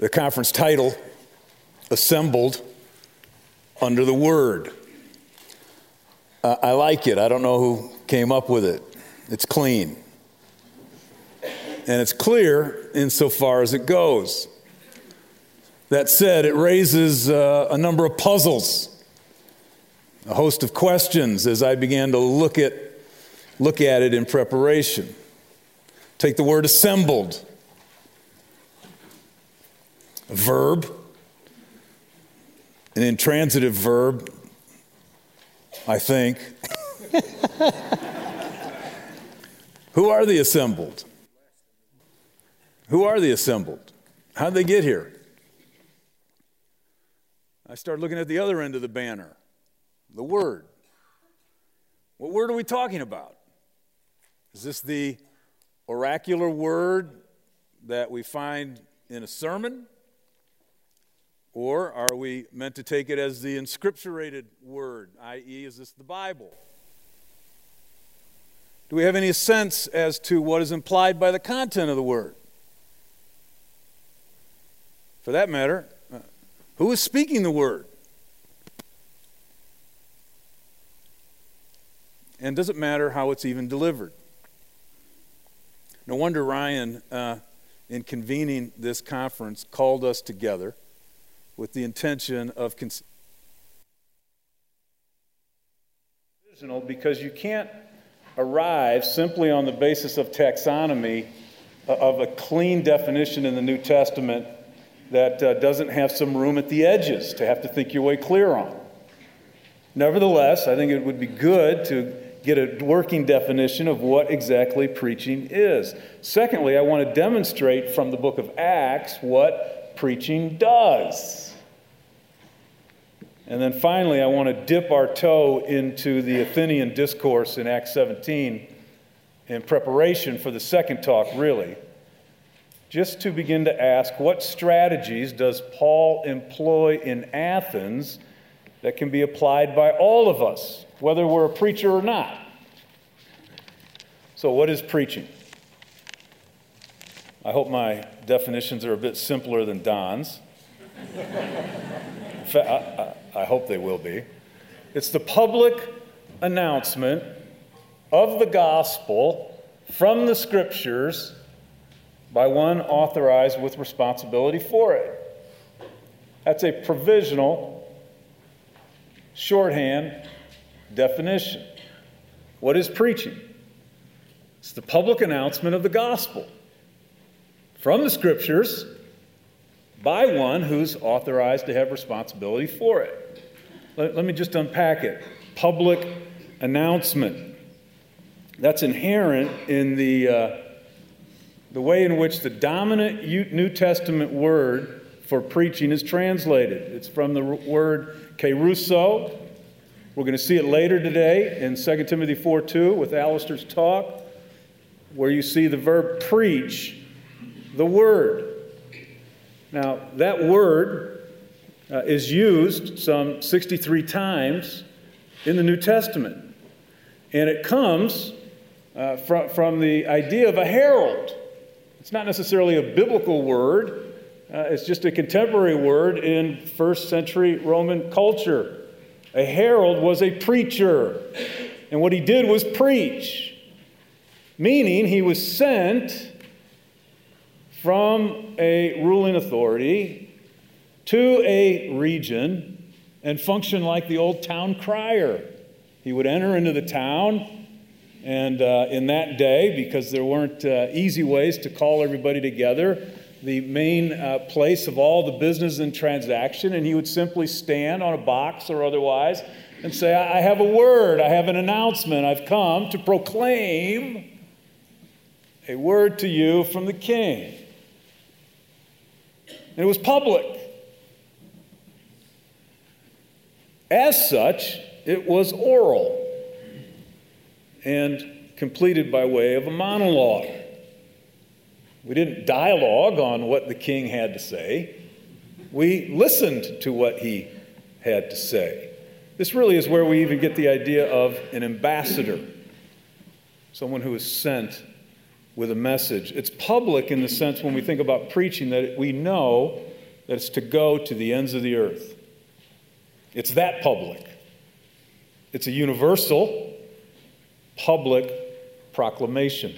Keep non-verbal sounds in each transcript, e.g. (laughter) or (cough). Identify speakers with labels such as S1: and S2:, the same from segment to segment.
S1: the conference title, Assembled Under the Word. Uh, I like it. I don't know who came up with it. It's clean. And it's clear insofar as it goes. That said, it raises uh, a number of puzzles, a host of questions as I began to look at, look at it in preparation. Take the word assembled, verb, an intransitive verb, I think. (laughs) Who are the assembled? Who are the assembled? How'd they get here? I start looking at the other end of the banner the Word. What word are we talking about? Is this the oracular word that we find in a sermon? Or are we meant to take it as the inscripturated word, i.e., is this the Bible? Do we have any sense as to what is implied by the content of the word? For that matter, who is speaking the word? And does it matter how it's even delivered? No wonder Ryan, uh, in convening this conference, called us together with the intention of. Cons- because you can't arrive simply on the basis of taxonomy uh, of a clean definition in the New Testament that uh, doesn't have some room at the edges to have to think your way clear on. Nevertheless, I think it would be good to get a working definition of what exactly preaching is. Secondly, I want to demonstrate from the book of Acts what preaching does. And then finally, I want to dip our toe into the Athenian discourse in Acts 17 in preparation for the second talk, really just to begin to ask what strategies does Paul employ in Athens that can be applied by all of us, whether we're a preacher or not? So, what is preaching? I hope my definitions are a bit simpler than Don's. (laughs) In fact, I, I, I hope they will be. It's the public announcement of the gospel from the scriptures by one authorized with responsibility for it. That's a provisional, shorthand definition. What is preaching? It's the public announcement of the gospel from the scriptures by one who's authorized to have responsibility for it. Let, let me just unpack it. Public announcement. That's inherent in the. Uh, the way in which the dominant New Testament word for preaching is translated. It's from the word kerusso. We're going to see it later today in 2 Timothy 4 2 with Alistair's talk, where you see the verb preach the word. Now, that word uh, is used some 63 times in the New Testament. And it comes uh, from, from the idea of a herald. It's not necessarily a biblical word, uh, it's just a contemporary word in first century Roman culture. A herald was a preacher, and what he did was preach, meaning he was sent from a ruling authority to a region and function like the old town crier. He would enter into the town and uh, in that day, because there weren't uh, easy ways to call everybody together, the main uh, place of all the business and transaction, and he would simply stand on a box or otherwise and say, I have a word, I have an announcement, I've come to proclaim a word to you from the king. And it was public. As such, it was oral and completed by way of a monologue. We didn't dialogue on what the king had to say, we listened to what he had to say. This really is where we even get the idea of an ambassador, someone who is sent with a message. It's public in the sense when we think about preaching that we know that it's to go to the ends of the earth. It's that public. It's a universal public proclamation.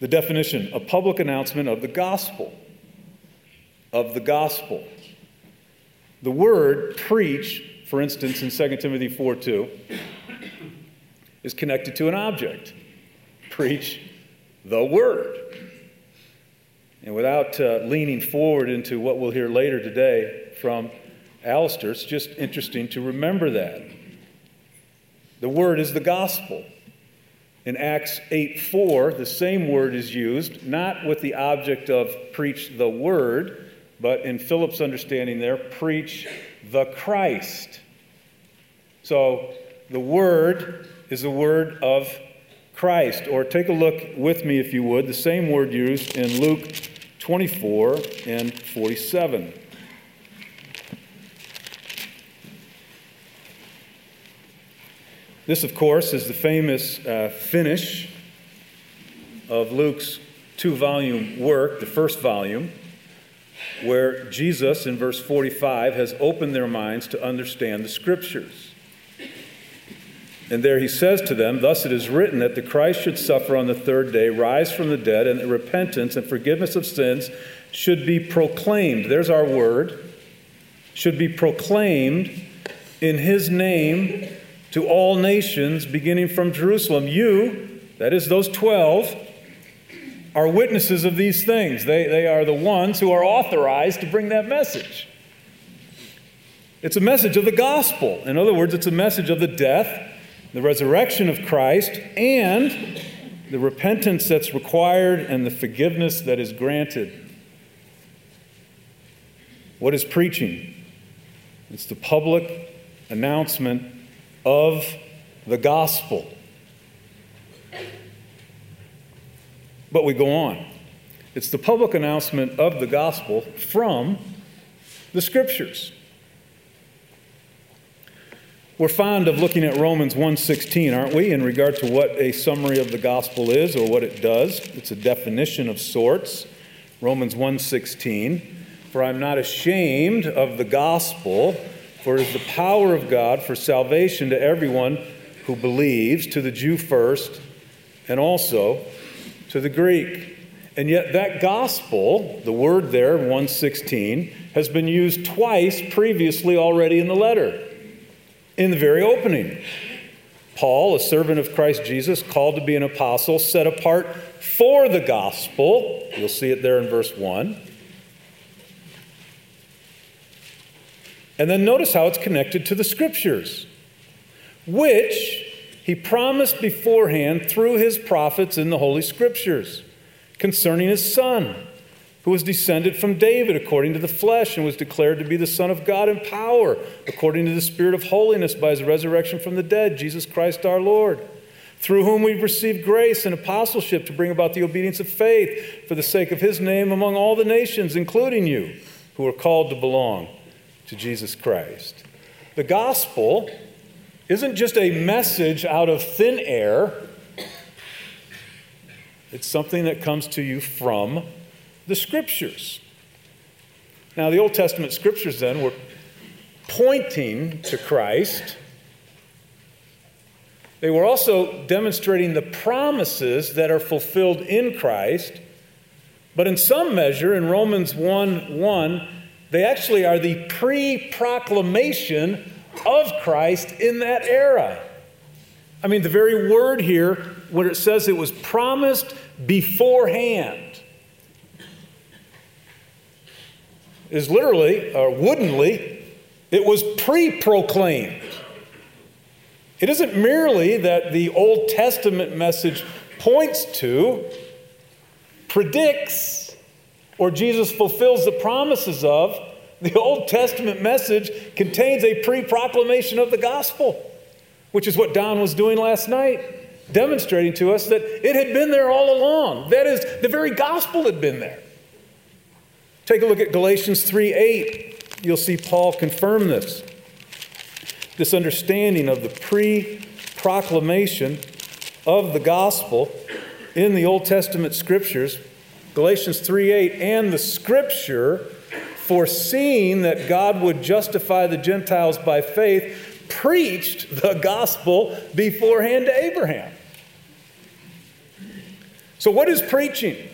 S1: The definition a public announcement of the gospel. Of the gospel. The word preach, for instance, in 2 Timothy 4 2, is connected to an object. Preach the word. And without uh, leaning forward into what we'll hear later today from Alistair, it's just interesting to remember that. The word is the gospel. In Acts 8 4, the same word is used, not with the object of preach the word, but in Philip's understanding there, preach the Christ. So the word is the word of Christ. Or take a look with me, if you would, the same word used in Luke 24 and 47. This, of course, is the famous uh, finish of Luke's two volume work, the first volume, where Jesus, in verse 45, has opened their minds to understand the scriptures. And there he says to them, Thus it is written that the Christ should suffer on the third day, rise from the dead, and that repentance and forgiveness of sins should be proclaimed. There's our word. Should be proclaimed in his name to all nations, beginning from Jerusalem. You, that is, those 12, are witnesses of these things. They, they are the ones who are authorized to bring that message. It's a message of the gospel. In other words, it's a message of the death the resurrection of Christ, and the repentance that's required and the forgiveness that is granted. What is preaching? It's the public announcement of the gospel. But we go on. It's the public announcement of the gospel from the scriptures. We're fond of looking at Romans 1:16, aren't we, in regard to what a summary of the gospel is or what it does? It's a definition of sorts. Romans 1:16, "For I'm not ashamed of the gospel, for it is the power of God for salvation to everyone who believes, to the Jew first, and also to the Greek." And yet that gospel, the word there, 116, has been used twice previously already in the letter in the very opening. Paul, a servant of Christ Jesus, called to be an apostle, set apart for the gospel. You'll see it there in verse 1. And then notice how it's connected to the scriptures, which he promised beforehand through his prophets in the Holy Scriptures concerning his son who was descended from David according to the flesh and was declared to be the Son of God in power, according to the Spirit of holiness by his resurrection from the dead, Jesus Christ our Lord, through whom we've received grace and apostleship to bring about the obedience of faith for the sake of his name among all the nations, including you, who are called to belong to Jesus Christ. The gospel isn't just a message out of thin air. It's something that comes to you from the scriptures. Now, the Old Testament scriptures then were pointing to Christ. They were also demonstrating the promises that are fulfilled in Christ. But in some measure, in Romans 1 1, they actually are the pre proclamation of Christ in that era. I mean, the very word here, when it says it was promised beforehand, is literally, or woodenly, it was pre proclaimed. It isn't merely that the Old Testament message points to, predicts, or Jesus fulfills the promises of. The Old Testament message contains a pre proclamation of the gospel, which is what Don was doing last night, demonstrating to us that it had been there all along. That is, the very gospel had been there. Take a look at Galatians 3 8. You'll see Paul confirm this. This understanding of the pre proclamation of the gospel in the Old Testament scriptures Galatians 3 8, and the scripture, foreseeing that God would justify the Gentiles by faith, preached the gospel beforehand to Abraham. So, what is preaching?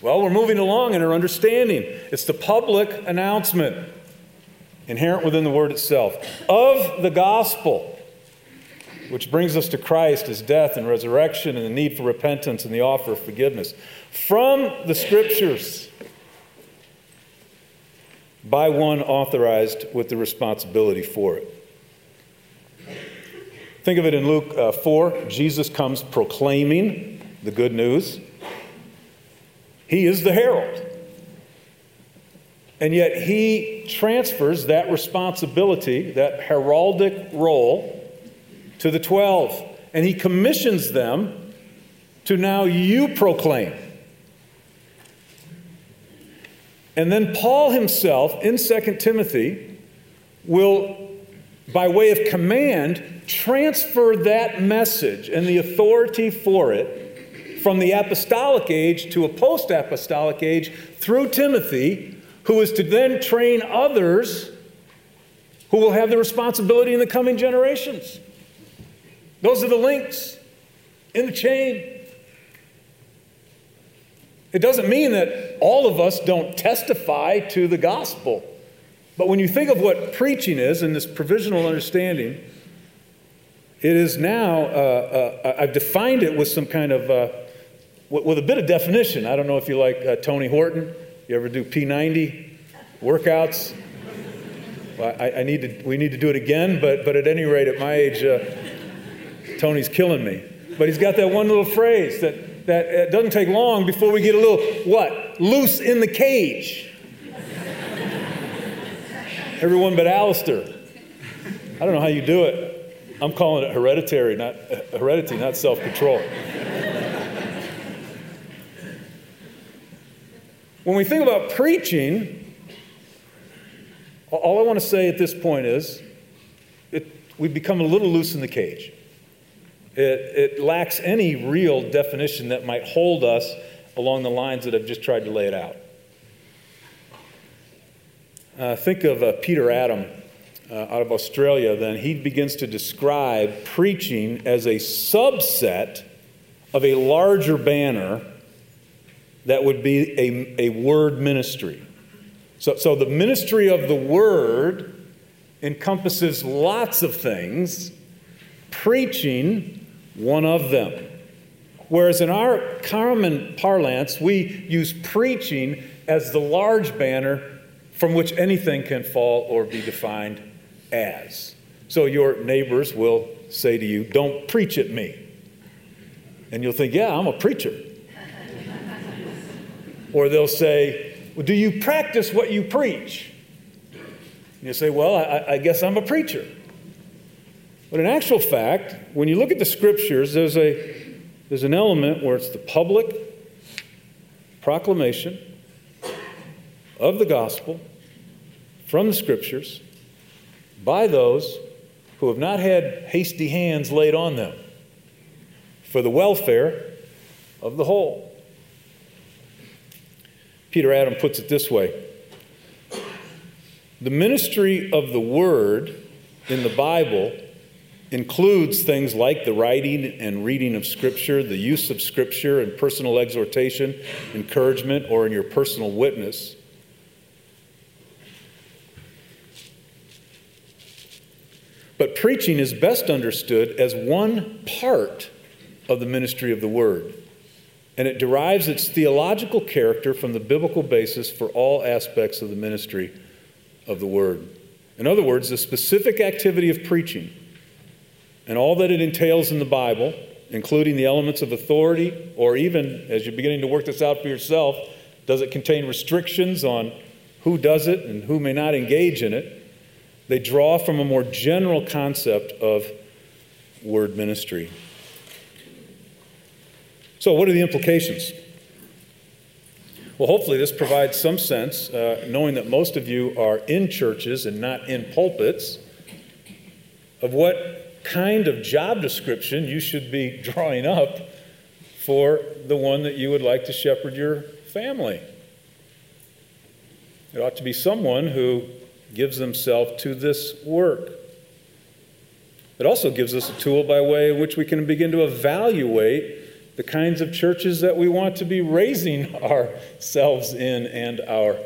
S1: Well, we're moving along in our understanding. It's the public announcement, inherent within the word itself, of the gospel which brings us to Christ, his death and resurrection, and the need for repentance and the offer of forgiveness. From the scriptures, by one authorized with the responsibility for it. Think of it in Luke uh, 4. Jesus comes proclaiming the good news. He is the herald. And yet he transfers that responsibility, that heraldic role, to the 12, and he commissions them to now you proclaim. And then Paul himself in 2 Timothy will, by way of command, transfer that message and the authority for it from the apostolic age to a post apostolic age through Timothy, who is to then train others who will have the responsibility in the coming generations. Those are the links in the chain. It doesn't mean that all of us don't testify to the gospel. But when you think of what preaching is in this provisional understanding, it is now, uh, uh, I've defined it with some kind of, uh, with a bit of definition. I don't know if you like uh, Tony Horton. You ever do P90 workouts? Well, I, I, need to, we need to do it again, but, but at any rate, at my age, uh, Tony's killing me. But he's got that one little phrase that, that it doesn't take long before we get a little, what? Loose in the cage. Everyone but Alistair. I don't know how you do it. I'm calling it hereditary, not uh, heredity, not self control. when we think about preaching, all I want to say at this point is it, we've become a little loose in the cage. It, it lacks any real definition that might hold us along the lines that I've just tried to lay it out. Uh, think of uh, Peter Adam uh, out of Australia, then. He begins to describe preaching as a subset of a larger banner that would be a, a word ministry. So, so the ministry of the word encompasses lots of things. Preaching one of them. Whereas in our common parlance, we use preaching as the large banner from which anything can fall or be defined as. So your neighbors will say to you, Don't preach at me. And you'll think, Yeah, I'm a preacher. (laughs) or they'll say, well, Do you practice what you preach? And you say, Well, I, I guess I'm a preacher. But in actual fact, when you look at the scriptures, there's, a, there's an element where it's the public proclamation of the gospel from the scriptures by those who have not had hasty hands laid on them for the welfare of the whole. Peter Adam puts it this way The ministry of the word in the Bible includes things like the writing and reading of Scripture, the use of Scripture in personal exhortation, encouragement, or in your personal witness. But preaching is best understood as one part of the ministry of the Word, and it derives its theological character from the biblical basis for all aspects of the ministry of the Word. In other words, the specific activity of preaching and all that it entails in the Bible, including the elements of authority, or even as you're beginning to work this out for yourself, does it contain restrictions on who does it and who may not engage in it? They draw from a more general concept of word ministry. So, what are the implications? Well, hopefully, this provides some sense, uh, knowing that most of you are in churches and not in pulpits, of what kind of job description you should be drawing up for the one that you would like to shepherd your family. It ought to be someone who gives themselves to this work. It also gives us a tool by way of which we can begin to evaluate the kinds of churches that we want to be raising (laughs) ourselves in and our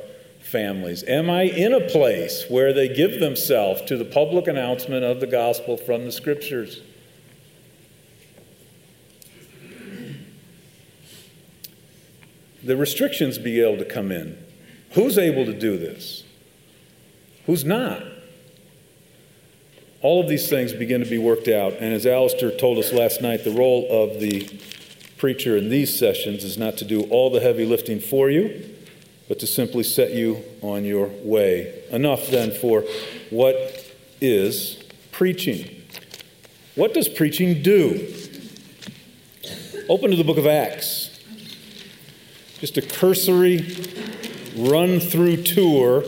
S1: families. Am I in a place where they give themselves to the public announcement of the gospel from the scriptures? The restrictions be able to come in. Who's able to do this? Who's not? All of these things begin to be worked out. And as Alistair told us last night, the role of the preacher in these sessions is not to do all the heavy lifting for you, but to simply set you on your way. Enough then for what is preaching. What does preaching do? Open to the book of Acts. Just a cursory run through tour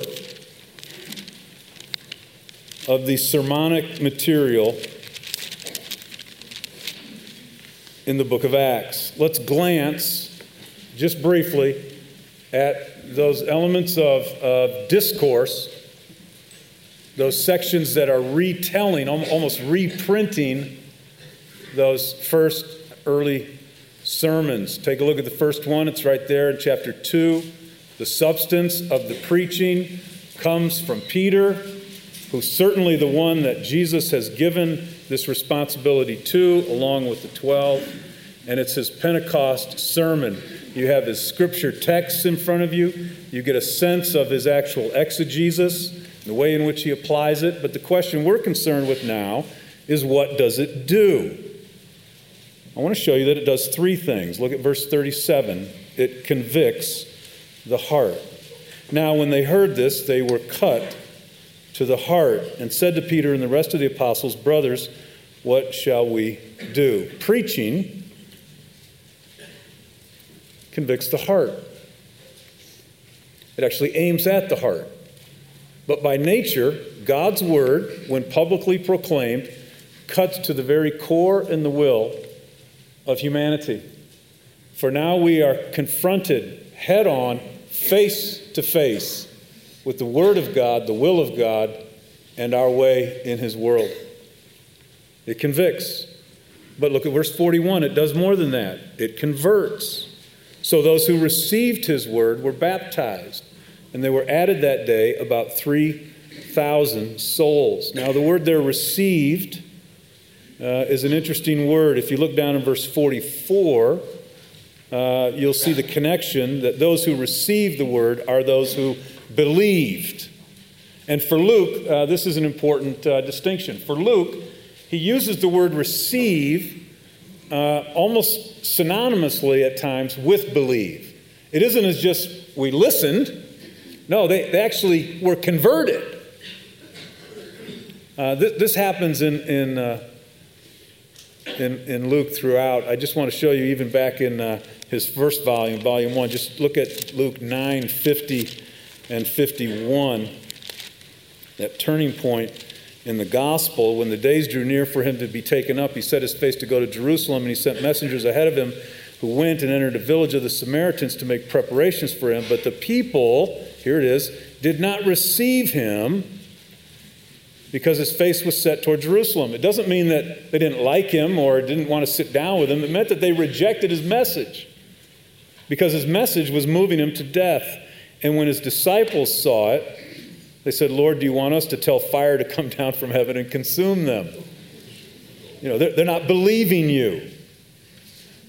S1: of the sermonic material in the book of Acts. Let's glance just briefly at those elements of, discourse, those sections that are retelling, almost reprinting those first early sermons. Take a look at the first one, it's right there in chapter 2. The substance of the preaching comes from Peter, who's certainly the one that Jesus has given this responsibility to, along with the 12. And it's his Pentecost sermon. You have his scripture texts in front of you. You get a sense of his actual exegesis, the way in which he applies it. But the question we're concerned with now is what does it do? I want to show you that it does three things. Look at verse 37. It convicts the heart. Now, when they heard this, they were cut to the heart and said to Peter and the rest of the apostles, Brothers, what shall we do? Preaching convicts the heart, it actually aims at the heart. But by nature, God's word, when publicly proclaimed, cuts to the very core and the will of humanity. For now we are confronted head on, face to face, with the Word of God, the will of God, and our way in His world. It convicts. But look at verse 41. It does more than that, it converts. So those who received His Word were baptized, and they were added that day about 3,000 souls. Now, the word there received uh, is an interesting word. If you look down in verse 44, uh, you'll see the connection that those who receive the word are those who believed. And for Luke, uh, this is an important uh, distinction. For Luke, he uses the word receive uh, almost synonymously at times with believe. It isn't as just we listened, no, they, they actually were converted. Uh, th- this happens in, in uh, in, in Luke throughout. I just want to show you, even back in uh, his first volume, volume one, just look at Luke 9 50 and 51. That turning point in the gospel, when the days drew near for him to be taken up, he set his face to go to Jerusalem, and he sent messengers ahead of him who went and entered a village of the Samaritans to make preparations for him. But the people, here it is, did not receive him because his face was set toward Jerusalem. It doesn't mean that they didn't like him or didn't want to sit down with him. It meant that they rejected his message because his message was moving him to death. And when his disciples saw it, they said, Lord, do you want us to tell fire to come down from heaven and consume them? You know, they're, they're not believing you.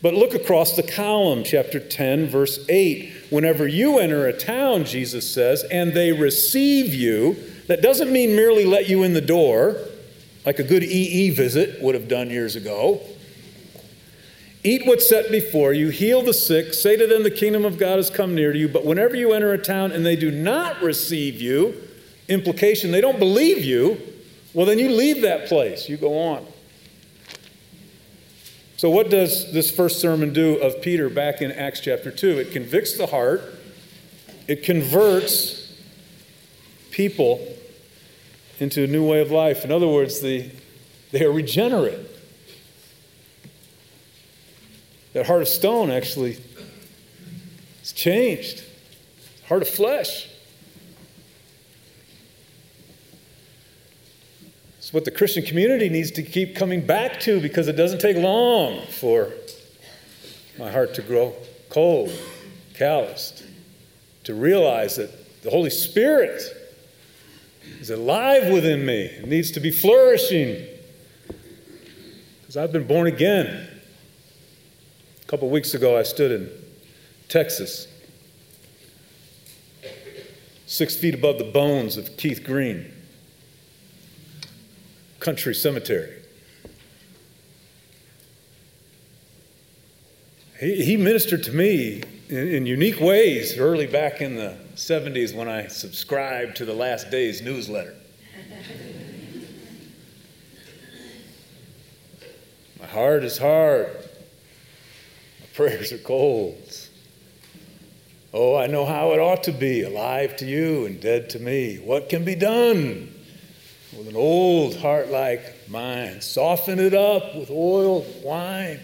S1: But look across the column, chapter 10, verse 8. Whenever you enter a town, Jesus says, and they receive you, that doesn't mean merely let you in the door, like a good EE visit would have done years ago. Eat what's set before you, heal the sick, say to them, The kingdom of God has come near to you. But whenever you enter a town and they do not receive you, implication, they don't believe you, well, then you leave that place. You go on. So, what does this first sermon do of Peter back in Acts chapter 2? It convicts the heart, it converts people into a new way of life. In other words, the, they are regenerate. that heart of stone actually is changed. Heart of flesh. It's what the Christian community needs to keep coming back to because it doesn't take long for my heart to grow cold, calloused, to realize that the Holy Spirit is alive within me. It needs to be flourishing because I've been born again. A couple weeks ago, I stood in Texas, six feet above the bones of Keith Green, country cemetery. He, he ministered to me in, in unique ways early back in the 70s when I subscribed to the Last Days newsletter. My heart is hard. My prayers are cold. Oh, I know how it ought to be alive to you and dead to me. What can be done with an old heart like mine? Soften it up with oil, wine.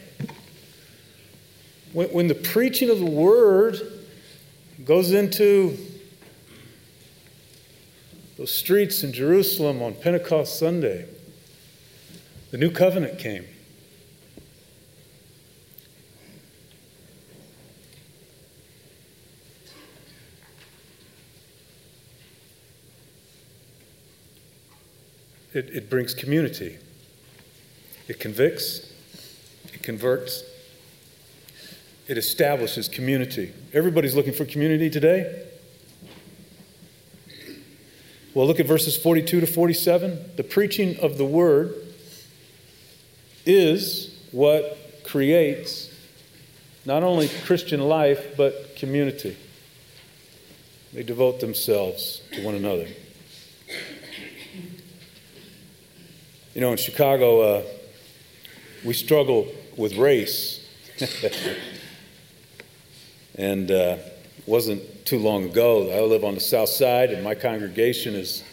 S1: When, when the preaching of the word goes into those streets in Jerusalem on Pentecost Sunday, the new covenant came. It, it brings community. It convicts, it converts, it establishes community. Everybody's looking for community today. Well, look at verses 42 to 47. The preaching of the word is what creates not only Christian life, but community. They devote themselves to one another. You know, in Chicago, uh, we struggle with race. (laughs) and uh, wasn't too long ago. I live on the south side, and my congregation is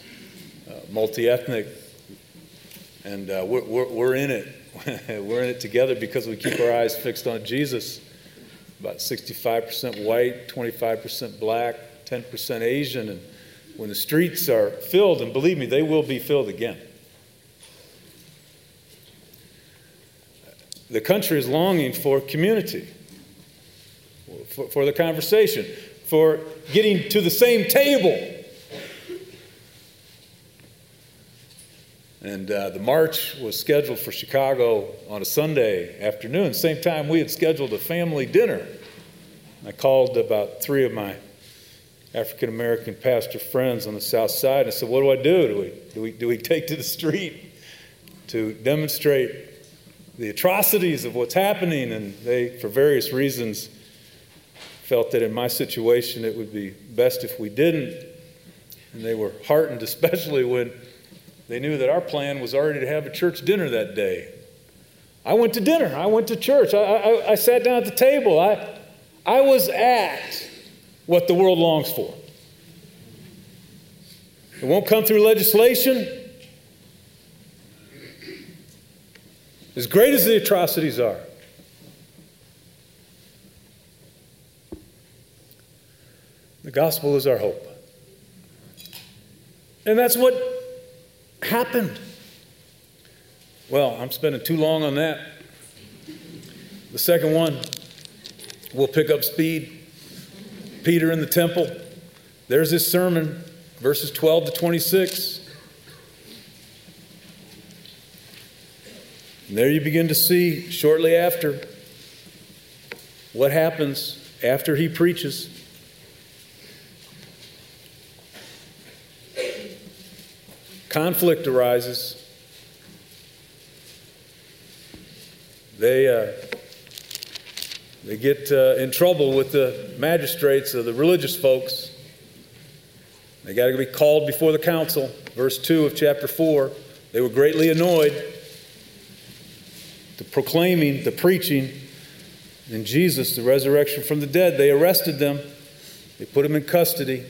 S1: uh, multi ethnic, and uh, we're, we're, we're in it. (laughs) we're in it together because we keep our eyes fixed on Jesus. About 65% white, 25% black, 10% Asian. And when the streets are filled, and believe me, they will be filled again. The country is longing for community, for, for the conversation, for getting to the same table. And uh, the march was scheduled for Chicago on a Sunday afternoon, same time we had scheduled a family dinner. I called about three of my African American pastor friends on the south side and I said, What do I do? Do we, do, we, do we take to the street to demonstrate the atrocities of what's happening? And they, for various reasons, felt that in my situation it would be best if we didn't. And they were heartened, (laughs) especially when they knew that our plan was already to have a church dinner that day. I went to dinner. I went to church. I, I, I sat down at the table. I, I was at what the world longs for. It won't come through legislation. As great as the atrocities are, The gospel is our hope. And that's what happened. Well, I'm spending too long on that. The second one, we'll pick up speed. Peter in the temple. There's his sermon, verses 12 to 26. And there you begin to see shortly after what happens after he preaches. conflict arises, they, uh, they get uh, in trouble with the magistrates or the religious folks. They got to be called before the council. Verse 2 of chapter 4 they were greatly annoyed. The proclaiming, the preaching and Jesus, the resurrection from the dead, they arrested them. They put them in custody.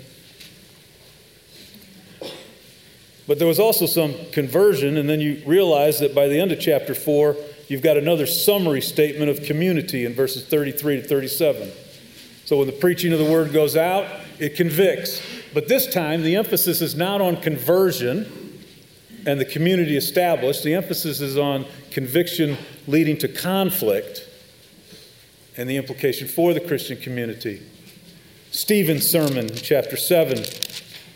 S1: But there was also some conversion, and then you realize that by the end of chapter 4, you've got another summary statement of community in verses 33 to 37. So when the preaching of the word goes out, it convicts. But this time, the emphasis is not on conversion and the community established, the emphasis is on conviction leading to conflict and the implication for the Christian community. Stephen's sermon, chapter 7.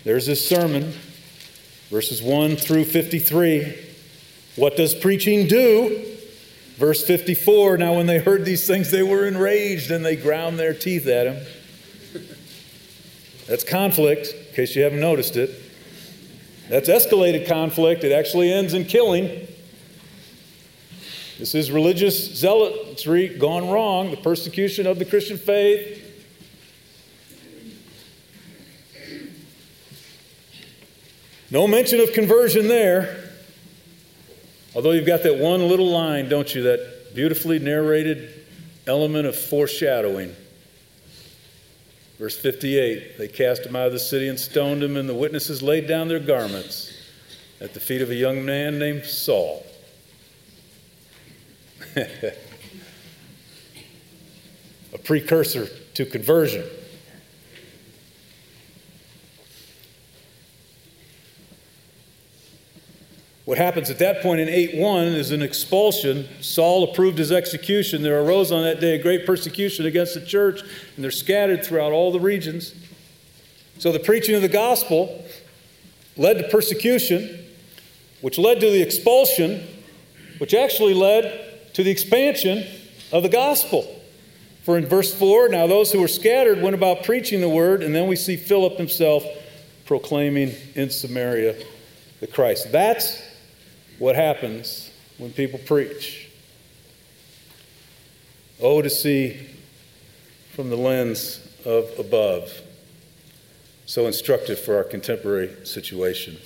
S1: There's his sermon, verses 1 through 53. What does preaching do? Verse 54 Now, when they heard these things, they were enraged and they ground their teeth at him. That's conflict, in case you haven't noticed it. That's escalated conflict. It actually ends in killing. This is religious zealotry gone wrong, the persecution of the Christian faith. No mention of conversion there. Although you've got that one little line, don't you? That beautifully narrated element of foreshadowing. Verse 58 They cast him out of the city and stoned him, and the witnesses laid down their garments at the feet of a young man named Saul. (laughs) a precursor to conversion. What happens at that point in 8 1 is an expulsion. Saul approved his execution. There arose on that day a great persecution against the church, and they're scattered throughout all the regions. So the preaching of the gospel led to persecution, which led to the expulsion, which actually led to the expansion of the gospel. For in verse 4, now those who were scattered went about preaching the word, and then we see Philip himself proclaiming in Samaria the Christ. That's what happens when people preach. Oh, to see from the lens of above. So instructive for our contemporary situation.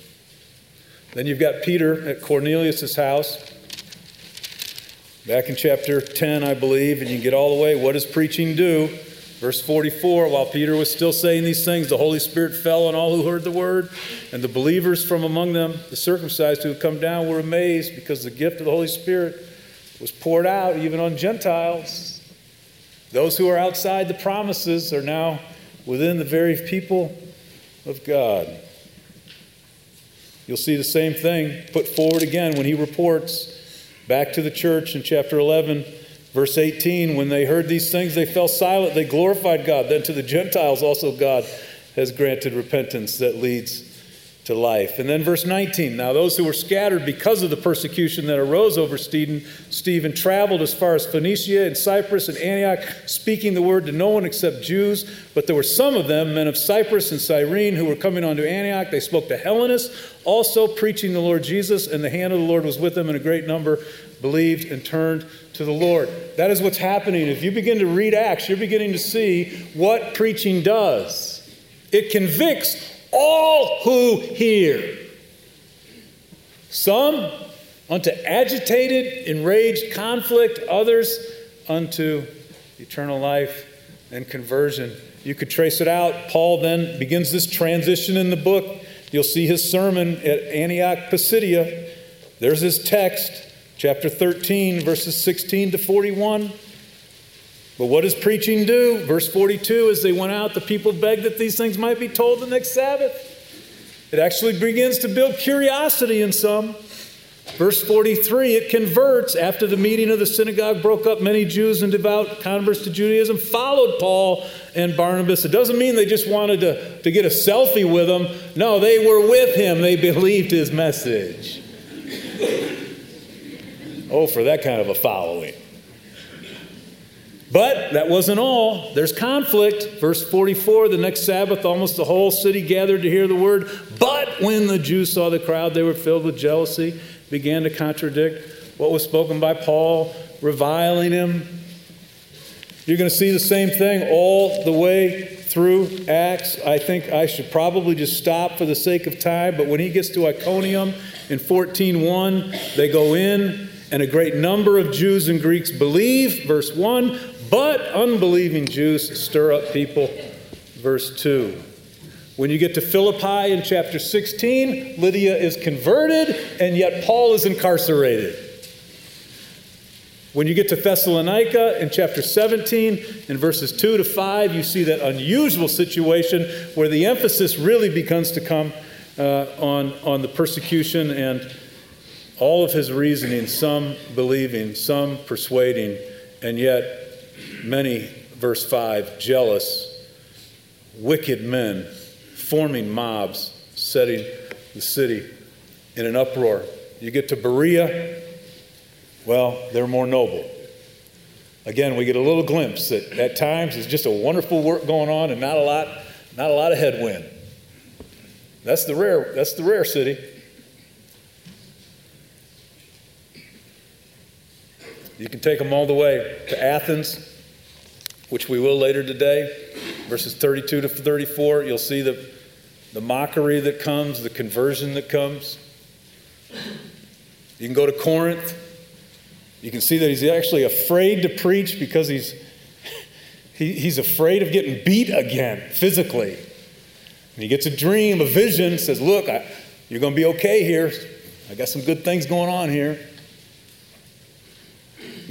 S1: Then you've got Peter at Cornelius' house. Back in chapter 10, I believe, and you get all the way. What does preaching do? Verse 44 While Peter was still saying these things, the Holy Spirit fell on all who heard the word, and the believers from among them, the circumcised who had come down, were amazed because the gift of the Holy Spirit was poured out even on Gentiles. Those who are outside the promises are now within the very people of God. You'll see the same thing put forward again when he reports Back to the church in chapter 11, verse 18. When they heard these things, they fell silent. They glorified God. Then to the Gentiles, also, God has granted repentance that leads to life. And then verse 19 Now those who were scattered because of the persecution that arose over Stephen, Stephen traveled as far as Phoenicia and Cyprus and Antioch, speaking the word to no one except Jews. But there were some of them, men of Cyprus and Cyrene, who were coming on to Antioch. They spoke to Hellenists, also preaching the Lord Jesus, and the hand of the Lord was with them, and a great number believed and turned to the Lord. That is what's happening. If you begin to read Acts, you're beginning to see what preaching does. It convicts all who hear. Some unto agitated, enraged conflict, others unto eternal life and conversion. You could trace it out. Paul then begins this transition in the book. You'll see his sermon at Antioch Pisidia. There's his text, chapter 13, verses 16 to 41. But what does preaching do? Verse 42 as they went out, the people begged that these things might be told the next Sabbath. It actually begins to build curiosity in some. Verse 43 it converts after the meeting of the synagogue broke up. Many Jews and devout converts to Judaism followed Paul and Barnabas. It doesn't mean they just wanted to, to get a selfie with him. No, they were with him, they believed his message. Oh, for that kind of a following. But that wasn't all. There's conflict. Verse 44 the next Sabbath, almost the whole city gathered to hear the word. But when the Jews saw the crowd, they were filled with jealousy, began to contradict what was spoken by Paul, reviling him. You're going to see the same thing all the way through Acts. I think I should probably just stop for the sake of time, but when he gets to Iconium in 14:1, they go in and a great number of Jews and Greeks believe, verse 1, but unbelieving Jews stir up people. Verse 2. When you get to Philippi in chapter 16, Lydia is converted, and yet Paul is incarcerated. When you get to Thessalonica in chapter 17, in verses 2 to 5, you see that unusual situation where the emphasis really begins to come uh, on, on the persecution and all of his reasoning, some believing, some persuading, and yet many, verse 5, jealous, wicked men forming mobs, setting the city in an uproar. You get to Berea, well, they're more noble. Again, we get a little glimpse that at times it's just a wonderful work going on and not a lot, not a lot of headwind. That's the rare, that's the rare city. You can take them all the way to Athens, which we will later today, verses 32 to 34. You'll see the, the mockery that comes, the conversion that comes. You can go to Corinth. You can see that he's actually afraid to preach because he's, (laughs) he, he's afraid of getting beat again physically. And he gets a dream, a vision, says, Look, I, you're going to be okay here. I got some good things going on here.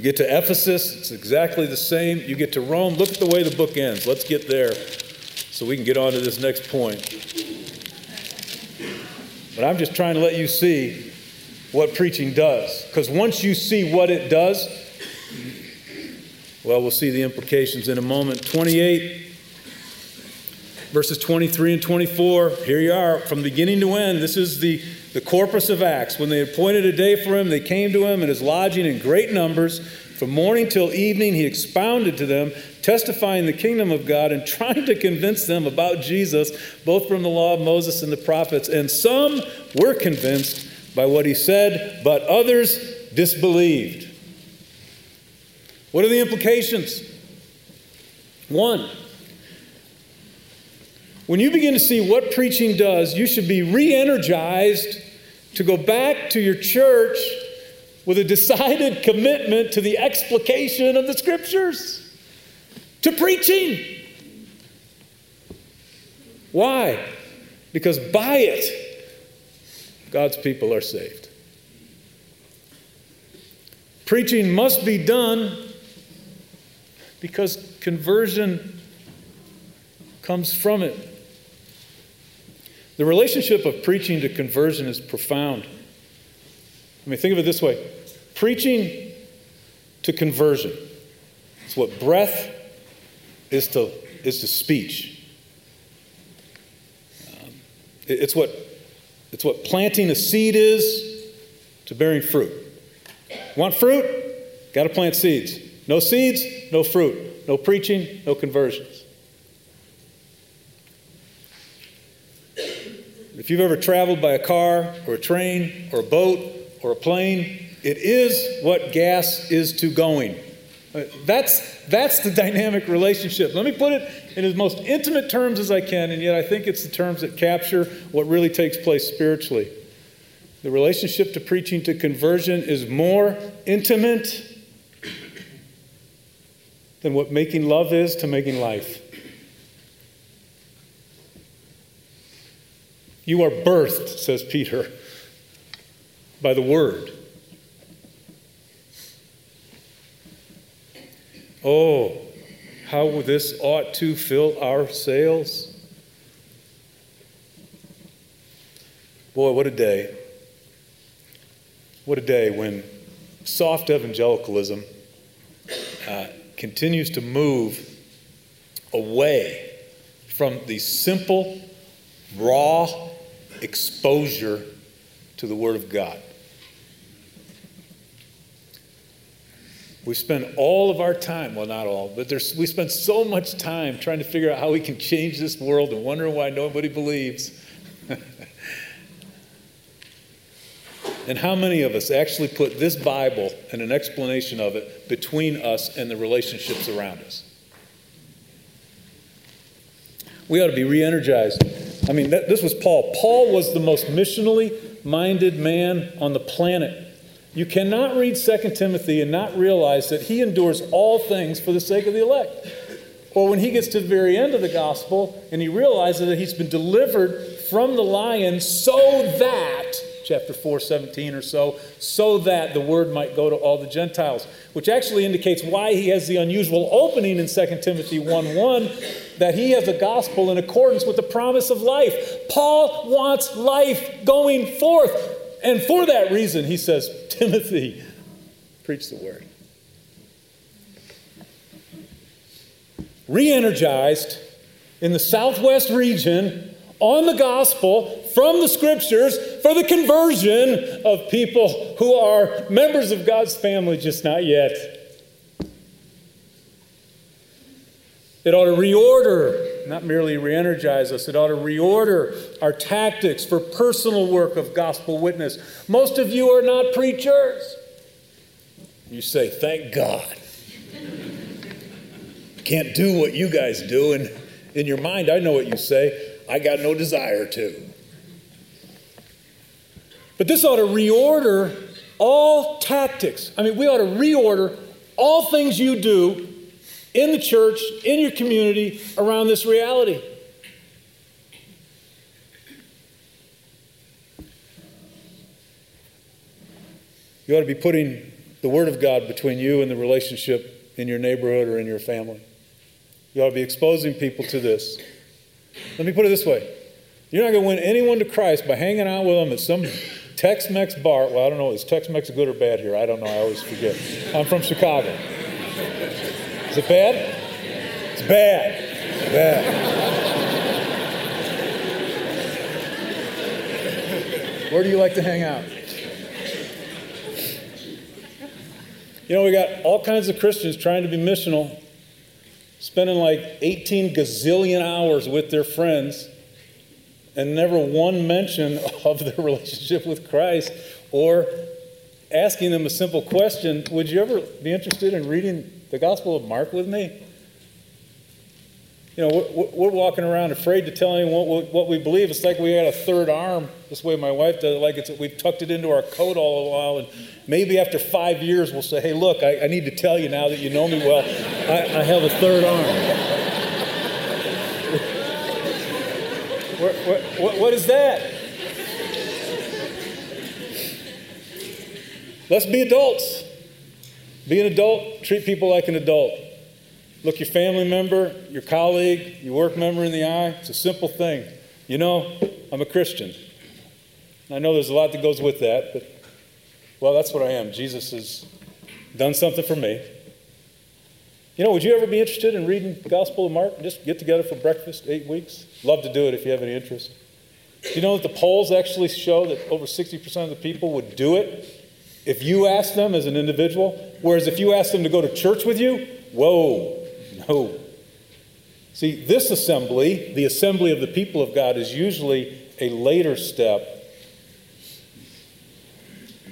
S1: You get to Ephesus, it's exactly the same. You get to Rome, look at the way the book ends. Let's get there so we can get on to this next point. But I'm just trying to let you see what preaching does. Because once you see what it does, well, we'll see the implications in a moment. 28, verses 23 and 24. Here you are, from beginning to end. This is the the corpus of Acts. When they appointed a day for him, they came to him in his lodging in great numbers. From morning till evening, he expounded to them, testifying the kingdom of God and (laughs) trying to convince them about Jesus, both from the law of Moses and the prophets. And some were convinced by what he said, but others disbelieved. What are the implications? One, when you begin to see what preaching does, you should be re energized to go back to your church with a decided (laughs) commitment to the explication of the scriptures, to preaching. Why? Because by it, God's people are saved. Preaching must be done because conversion comes from it. The relationship of preaching to conversion is profound. I mean, think of it this way preaching to conversion is what breath is to, is to speech. Um, it, it's, what, it's what planting a seed is to bearing fruit. Want fruit? Got to plant seeds. No seeds, no fruit. No preaching, no conversions. If you've ever traveled by a car or a train or a boat or a plane, it is what gas is to going. Uh, that's, that's the (laughs) dynamic relationship. Let me put it in as most intimate terms as I can, and yet I think it's the terms that capture what really takes place spiritually. The relationship to preaching to conversion is more intimate than what making love is to making life. You are birthed, says Peter, by the word. Oh, how this ought to fill our sails. Boy, what a day. What a day when soft evangelicalism uh, continues to move away from the simple, raw, exposure to the Word of God. We spend all of our time, well, not all, but we spend so much time trying to figure out how we can change this world and wondering why nobody believes. (laughs) and how many of us actually put this Bible and an explanation of it between us and the relationships around us? We ought to be re energized I mean, that, this was Paul. Paul was the most missionally minded man on the planet. You cannot read 2 Timothy and not realize that he endures all things for the sake of the elect. Or when he gets to the very end of the gospel and he realizes that he's been delivered from the lion so that chapter 4, 17 or so, so that the word might go to all the Gentiles, which actually indicates why he has the unusual opening in 2 Timothy 1 1 that he has a gospel in accordance with the promise of life. Paul wants life going forth. And for that reason, he says, Timothy, preach the word. Re energized in the southwest region on the gospel from the scriptures for the conversion of people who are members of God's family, just not yet. It ought to reorder, not merely re energize us, it ought to reorder our tactics for personal work of gospel witness. Most of you are not preachers. You say, Thank God. (laughs) Can't do what you guys do. And in your mind, I know what you say. I got no desire to. But this ought to reorder all tactics. I mean, we ought to reorder all things you do in the church, in your community, around this reality. You ought to be putting the Word of God between you and the relationship in your neighborhood or in your family. You ought to be exposing people to this. Let me put it this way you're not going to win anyone to Christ by hanging out with them at some Tex Mex bar. Well, I don't know, is Tex Mex good or bad here? I don't know, I always forget. I'm from Chicago. Is it bad? It's bad. Bad. Where do you like to hang out? You know, we got all kinds of Christians trying to be missional spending like 18 gazillion hours with their friends and never one mention (laughs) of their relationship with Christ or asking them a simple question Would you ever be interested in reading the Gospel of Mark with me? You know, we're, we're walking around afraid to tell anyone what, what, we believe. It's like we had a third arm. This way my wife does it, like it's, we've tucked it into our coat all the while. And maybe after five years, we'll say, hey, look, I, I need to tell you now that you know me well, I, I have a third arm. (laughs) what, what, what is that? Let's be adults. Be an adult, treat people like an adult. Look your family member, your colleague, your work member in the eye. It's a simple thing. You know, I'm a Christian. I know there's a lot that goes with that, but well, that's what I am. Jesus has done something for me. You know, would you ever be interested in reading the Gospel of Mark? Just get together for breakfast, eight weeks? Love to do it if you have any interest. Do you know that the polls actually show that over 60% of the people would do it if you asked them as an individual? Whereas if you asked them to go to church with you, whoa, no. See, this assembly, the assembly of the people of God, is usually a later step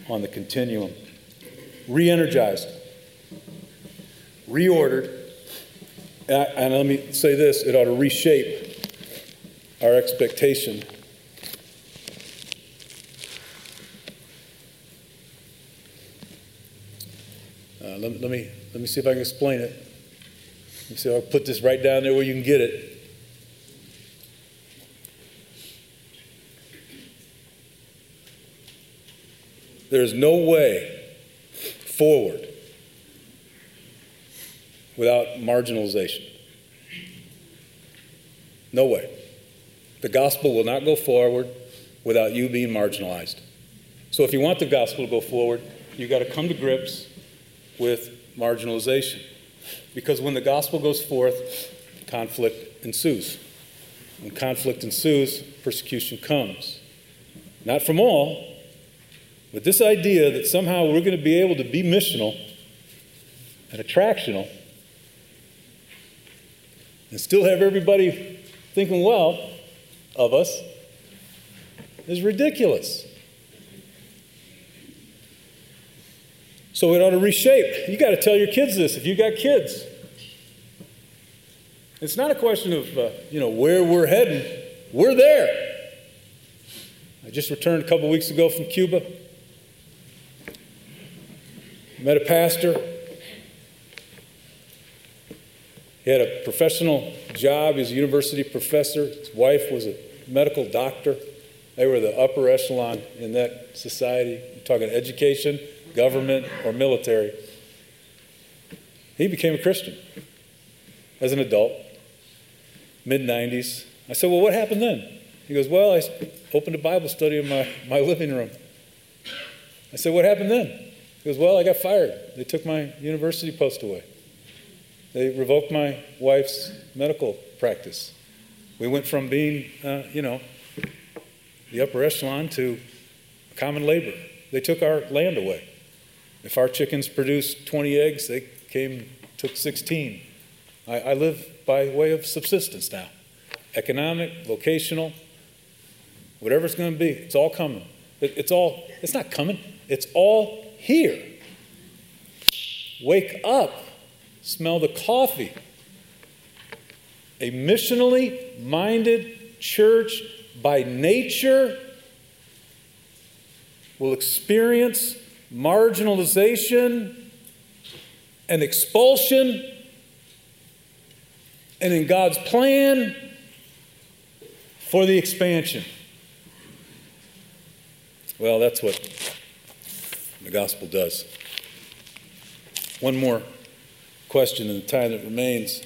S1: on the continuum. Re energized, reordered, and let me say this it ought to reshape our expectation. Uh, let, let, me, let me see if I can explain it. So oh, I'll put this right down there where you can get it. There's no way forward without marginalization. No way. The gospel will not go forward without you being marginalized. So if you want the gospel to go forward, you've got to come to grips with marginalization. Because when the gospel goes forth, conflict ensues. When conflict ensues, persecution comes. Not from all, but this idea that somehow we're going to be able to be missional and attractional and still have everybody thinking well of us is ridiculous. So it ought to reshape. You got to tell your kids this if you got kids. It's not a question of uh, you know where we're heading. We're there. I just returned a couple weeks ago from Cuba. Met a pastor. He had a professional job. He's a university professor. His wife was a medical doctor.
S2: They were the upper echelon in that society. You're talking education, government, or military. He became a Christian as an adult, mid 90s. I said, Well, what happened then? He goes, Well, I opened a Bible study in my, my living room. I said, What happened then? He goes, Well, I got fired. They took my university post away. They revoked my wife's medical practice. We went from being, uh, you know, the upper echelon to common labor. They took our land away. If our chickens produced 20 eggs, they came, took 16. I, I live by way of subsistence now economic, vocational, whatever it's going to be, it's all coming. It, it's all, it's not coming, it's all here. Wake up, smell the coffee. A missionally minded church by nature will experience marginalization and expulsion. And in God's plan for the expansion. Well, that's what the gospel does. One more question in the time that remains.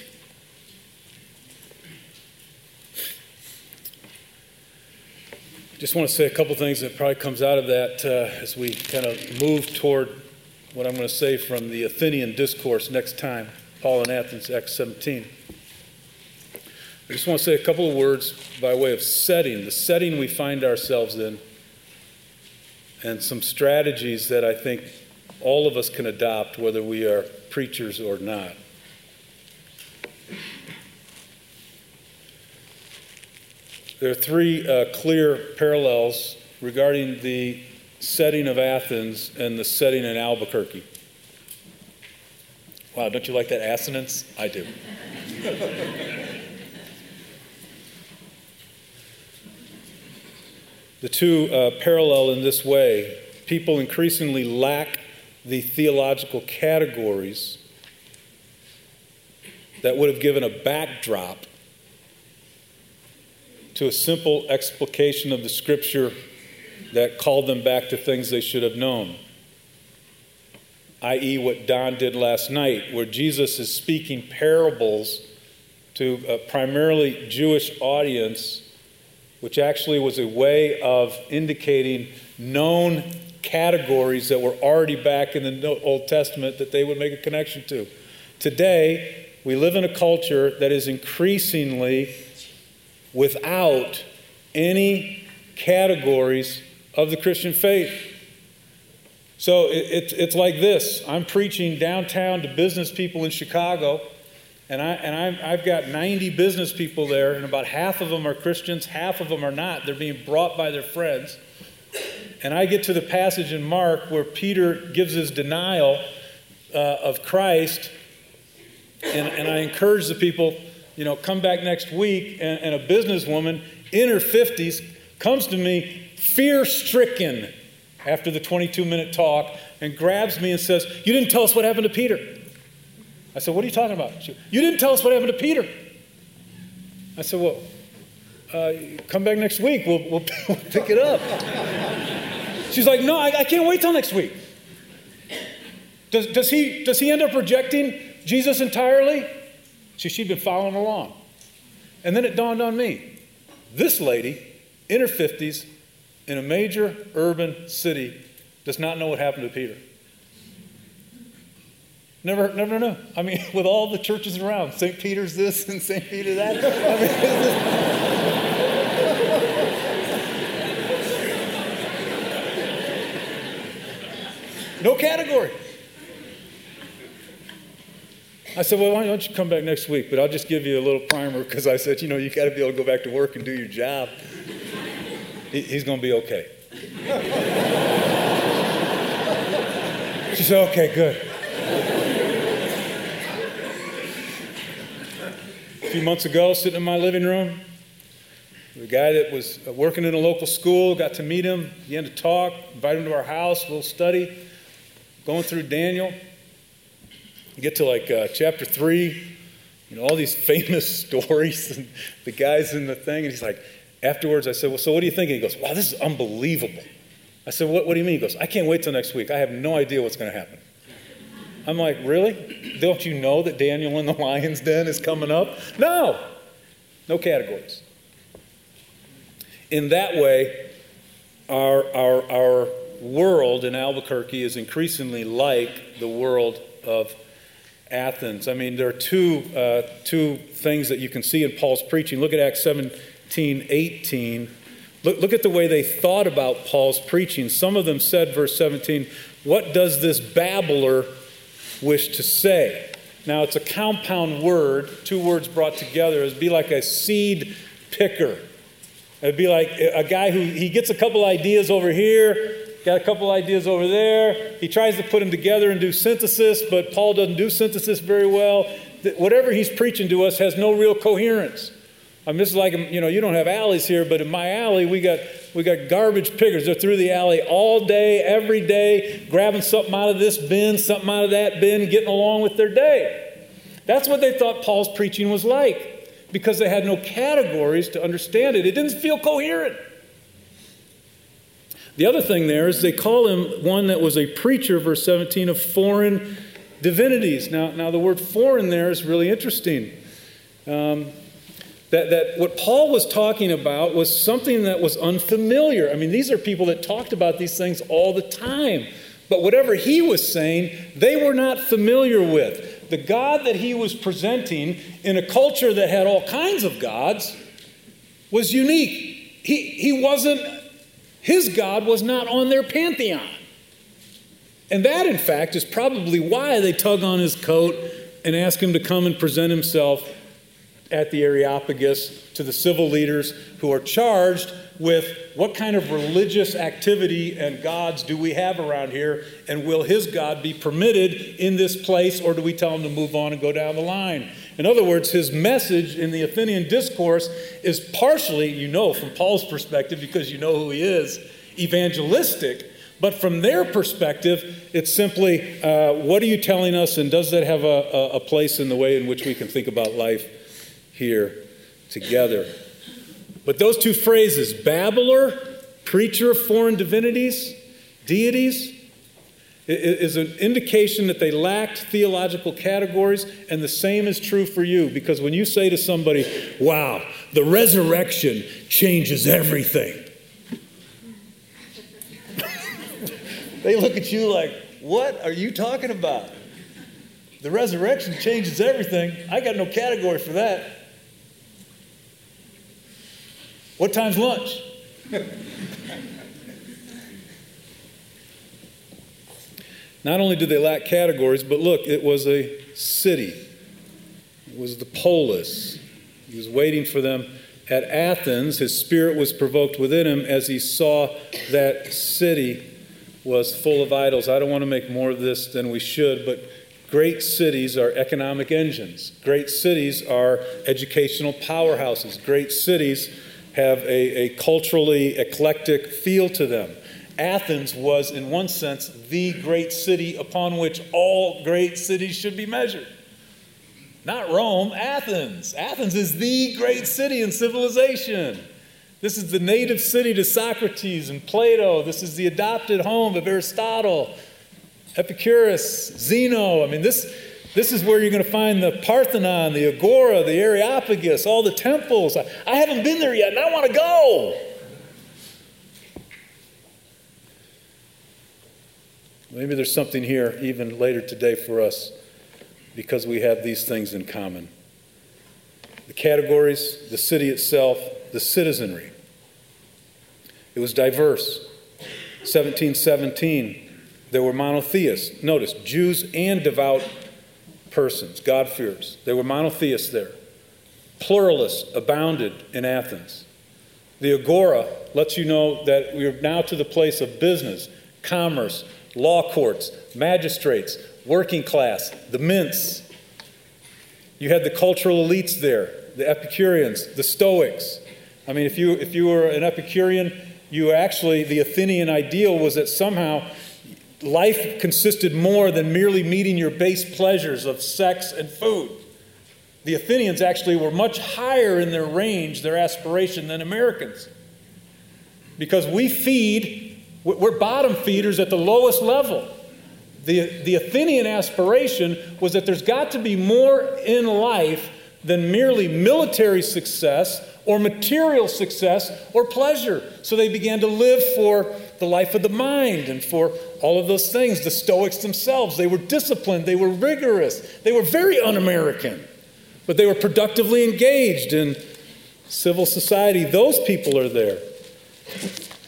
S2: I just want to say a couple things that probably comes out of that uh, as we kind of move toward what I'm going to say from the Athenian discourse next time, Paul in Athens, Acts 17. I just want to say a couple of words by way of setting, the setting we find ourselves in, and some strategies that I think all of us can adopt, whether we are preachers or not. There are three uh, clear parallels regarding the setting of Athens and the setting in Albuquerque. Wow, don't you like that assonance? I do. (laughs) the two uh, parallel in this way. People increasingly lack the theological categories that would have given a backdrop to a simple explication of the scripture that called them back to things they should have known. I.e., what Don did last night, where Jesus is speaking parables to a primarily Jewish audience, which actually was a way of indicating known categories that were already back in the Old Testament that they would make a connection to. Today, we live in a culture that is increasingly without any categories of the Christian faith. So it, it, it's like this I'm preaching downtown to business people in Chicago, and, I, and i I've got 90 business people there, and about half of them are Christians, half of them are not. They're being brought by their friends. And I get to the passage in Mark where Peter gives his denial uh, of Christ, and, and I encourage the people, you know, come back next week, and, and a businesswoman in her 50s comes to me fear stricken after the 22 minute talk and grabs me and says, You didn't tell us what happened to Peter. I said, What are you talking about? She, you didn't tell us what happened to Peter. I said, Well, uh, come back next week. We'll, we'll, (laughs) we'll, pick it up. She's like, No, I, I can't wait till next week. Does, does, he, does he end up rejecting Jesus entirely? See, she'd been following along. And then it dawned on me this lady, in her 50s, in a major urban city does not know what happened to Peter. Never, never know. I mean, (laughs) with all the churches around, St. Peter's this and St. Peter that. I mean, (laughs) no category. I said, well, why don't you come back next week? But I'll just give you a little primer because I said, you know, you got to be able to go back to work and do your job he's going to be okay. she said, okay, good. A few months ago, sitting in my living room, the guy that was working in a local school, got to meet him, began to talk, invited him to our house, little study, going through Daniel. You get to like uh, chapter three, you know, all these (laughs) famous stories, and the guy's in the thing, and he's like, Afterwards, I said, Well, so what do you think? he goes, Wow, this is unbelievable. I said, what, what do you mean? He goes, I can't wait till next week. I have no idea what's going to happen. I'm like, Really? Don't you know that Daniel in the (laughs) lion's den is coming up? No, no categories. In that way, our, our, our world in Albuquerque is increasingly like the world of Athens. I mean, there are two, uh, two things that you can see in Paul's preaching. Look at Acts 17 18. Look, look at the way they thought about Paul's preaching. Some of them said, verse 17, What does this babbler wish to say? Now, it's a compound word, two words brought together. It'd be like a seed picker. It'd be like a guy who he gets a couple ideas over here, got a couple ideas over there. He tries to put them together and do synthesis, but Paul doesn't do synthesis very well. Whatever he's preaching to us has no real coherence. I mean, this is like, you know, you don't have alleys here, but in my alley, we got, we got garbage pickers. They're through the alley all day, every day, grabbing something out of this bin, something out of that bin, getting along with their day. That's what they thought Paul's preaching was like because they had no categories to understand it. It didn't feel coherent. The other thing there is they call him one that was a preacher, verse 17, of foreign divinities. Now, now the word foreign there is really interesting. Um, that, that what Paul was talking about was something that was unfamiliar. I mean, these are people that talked about these things all the time. But whatever he was saying, they were not familiar with. The God that he was presenting in a culture that had all kinds of gods was unique. He, he wasn't, his God was not on their pantheon. And that, in fact, is probably why they tug on his coat and ask him to come and present himself at the Areopagus to the civil leaders who are charged with what kind of religious activity and gods do we have around here, and will his God be permitted in this place, or do we tell him to move on and go down the line? In other words, his message in the Athenian discourse is partially, you know, from Paul's perspective, because you know who he is, evangelistic. But from their perspective, it's simply, uh, what are you telling us, and does that have a, a place in the way in which we can think about life here together. But those two phrases, babbler, preacher of foreign divinities, deities, is an indication that they lacked theological categories, and the same is true for you. Because when you say to somebody, wow, the resurrection changes everything, (laughs) they look at you like, what are you talking about? The resurrection changes everything. I got no category for that. What time's lunch? (laughs) Not only did they lack categories, but look, it was a city. It was the polis. He was waiting for them at Athens. His spirit was provoked within him as he saw that city was full of idols. I don't want to make more of this than we should, but great cities are economic engines. Great cities are educational powerhouses. Great cities have a, a culturally eclectic feel to them. Athens was, in one sense, the great city upon which all great cities should be measured. Not Rome, Athens. Athens is the great city in civilization. This is the native city to Socrates and Plato. This is the adopted home of Aristotle, Epicurus, Zeno. I mean, this, this is where you're going to find the Parthenon, the Agora, the Areopagus, all the temples. I, I haven't been there yet, and I want to go. Maybe there's something here even later today for us because we have these things in common the categories, the city itself, the citizenry. It was diverse. 1717, there were monotheists. Notice, Jews and devout persons, God-fearers. There were monotheists there. Pluralists abounded in Athens. The Agora lets you know that we are now to the place of business, commerce, law courts, magistrates, working class, the mints. You had the cultural elites there, the Epicureans, the Stoics. I mean, if you, if you were an Epicurean, you actually, the Athenian ideal was that somehow life consisted more than merely meeting your base pleasures of sex and food. The Athenians actually were much higher in their range, their aspiration, than Americans. Because we feed, we're bottom feeders at the lowest level. The, the Athenian aspiration was that there's got to be more in life than merely military success or material success or pleasure. So they began to live for the life of the mind and for all of those things. The Stoics themselves, they were disciplined, they were rigorous, they were very un American, but they were productively engaged in civil society. Those people are there.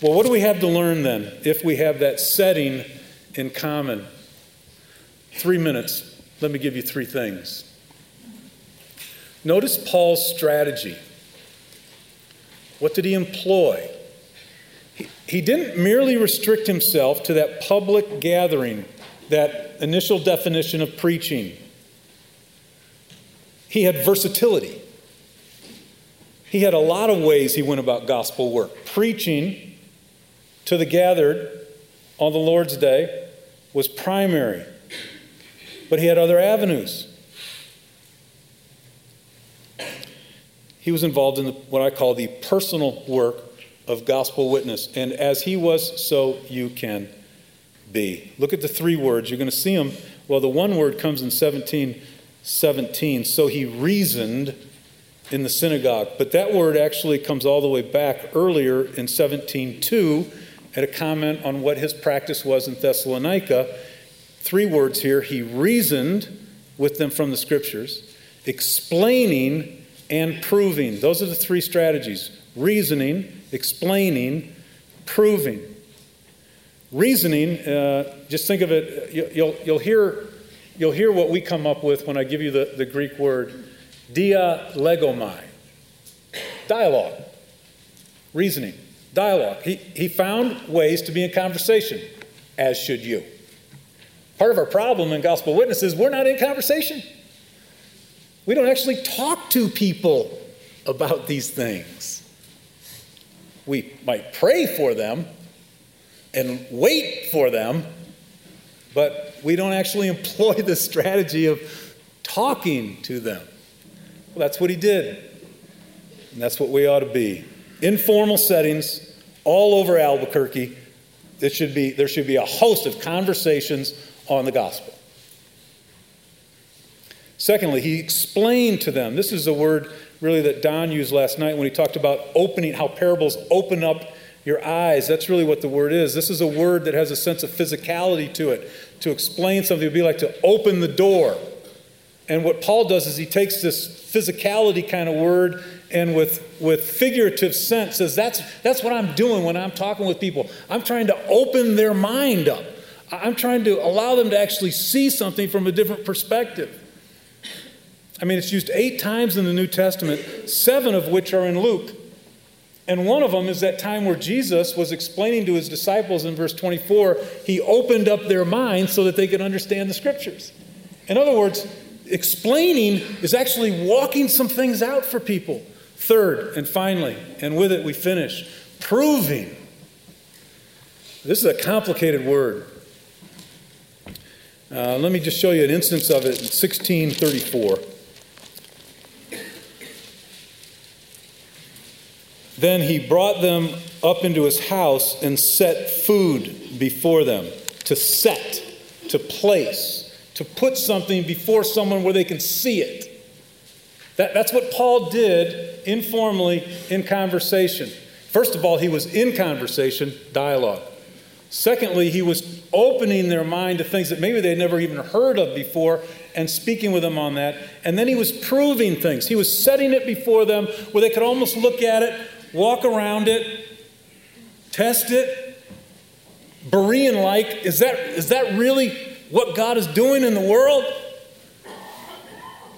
S2: Well, what do we have to learn then if we have that setting in common? Three minutes. Let me give you three things. Notice Paul's strategy. What did he employ? He, didn't merely restrict himself to that public gathering, that initial definition of preaching. He had versatility. He had a lot of ways he went about gospel work. Preaching to the gathered on the Lord's day was primary. But he had other avenues. He was involved in the, what I call the personal work of gospel witness. And as he was, so you can be. Look at the three words. You're going to see them. Well, the one word comes in 17 17. So he reasoned in the synagogue. But that word actually comes all the way back earlier in 17:2 at a comment on what his practice was in Thessalonica three words here. He reasoned with them from the scriptures, explaining and proving. Those are the three strategies reasoning, explaining, proving. Reasoning, uh, just think of it, you'll, you'll, hear, you'll hear what we come up with when I give you the, the Greek word dialegomai. Dialogue. Reasoning. Dialogue. He, he found ways to be in conversation, as should you. Part of our problem in gospel witnesses, is we're not in conversation. We don't actually talk to people about these things. We might pray for them and wait for them, but we don't actually (laughs) employ the strategy of talking to them. Well, that's what he did. And that's what we ought to be. Informal settings all over Albuquerque. It should be, there should be a host of conversations on the gospel. Secondly, he explained to them. This is a word really that Don used last night when he talked about opening, how parables open up your eyes. That's really what the word is. This is a word that has a sense of physicality to it. To explain something would be like to open the door. And what Paul does is he takes this physicality kind of word and with, with figurative sense that's, that's what I'm doing when I'm talking with people. I'm trying to open their mind up. I'm trying to allow them to actually see something from a different perspective. I mean, it's used eight times in the New Testament, seven of which are in Luke. And one of them is that time where Jesus was explaining to his disciples in verse 24, he opened up their minds so that they could understand the scriptures. In other words, explaining is actually walking some things out for people. Third, and finally, and with it we finish, proving. This is a complicated word. Uh, let me just show you an instance of it in 1634. Then he brought them up into his house and set food before them. To set, to place, to put something before someone where they can see it. That, that's what Paul did informally in conversation. First of all, he was in conversation, dialogue. Secondly, he was opening their mind to things that maybe they'd never even heard of before and speaking with them on that. And then he was proving things. He was setting it before them where they could almost look at it, walk around it, test it, Berean like. Is that, is that really what God is doing in the world?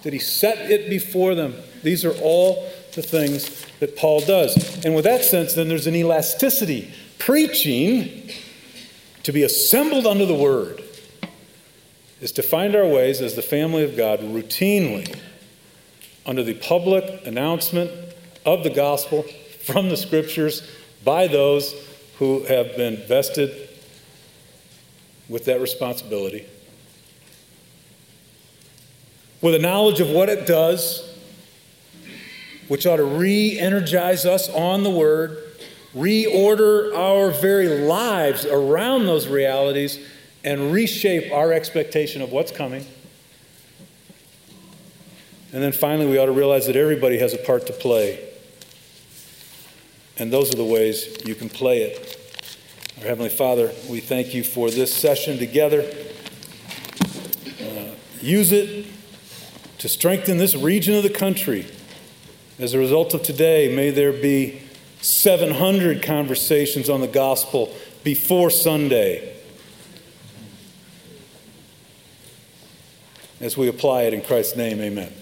S2: Did he set it before them? These are all the things that Paul does. And with that sense, then there's an elasticity. Preaching to be assembled under the word is to find our ways as the family of God routinely under the public announcement of the gospel from the scriptures by those who have been vested with that responsibility. With a knowledge of what it does which ought to re energize us on the Word, reorder our very lives around those realities, and reshape our expectation of what's coming. And then finally, we ought to realize that everybody has a part to play. And those are the ways you can play it. Our Heavenly Father, we thank you for this session together. Uh, use it to strengthen this region of the country. As a result of today, may there be 700 conversations on the gospel before Sunday as we apply it in Christ's name. Amen.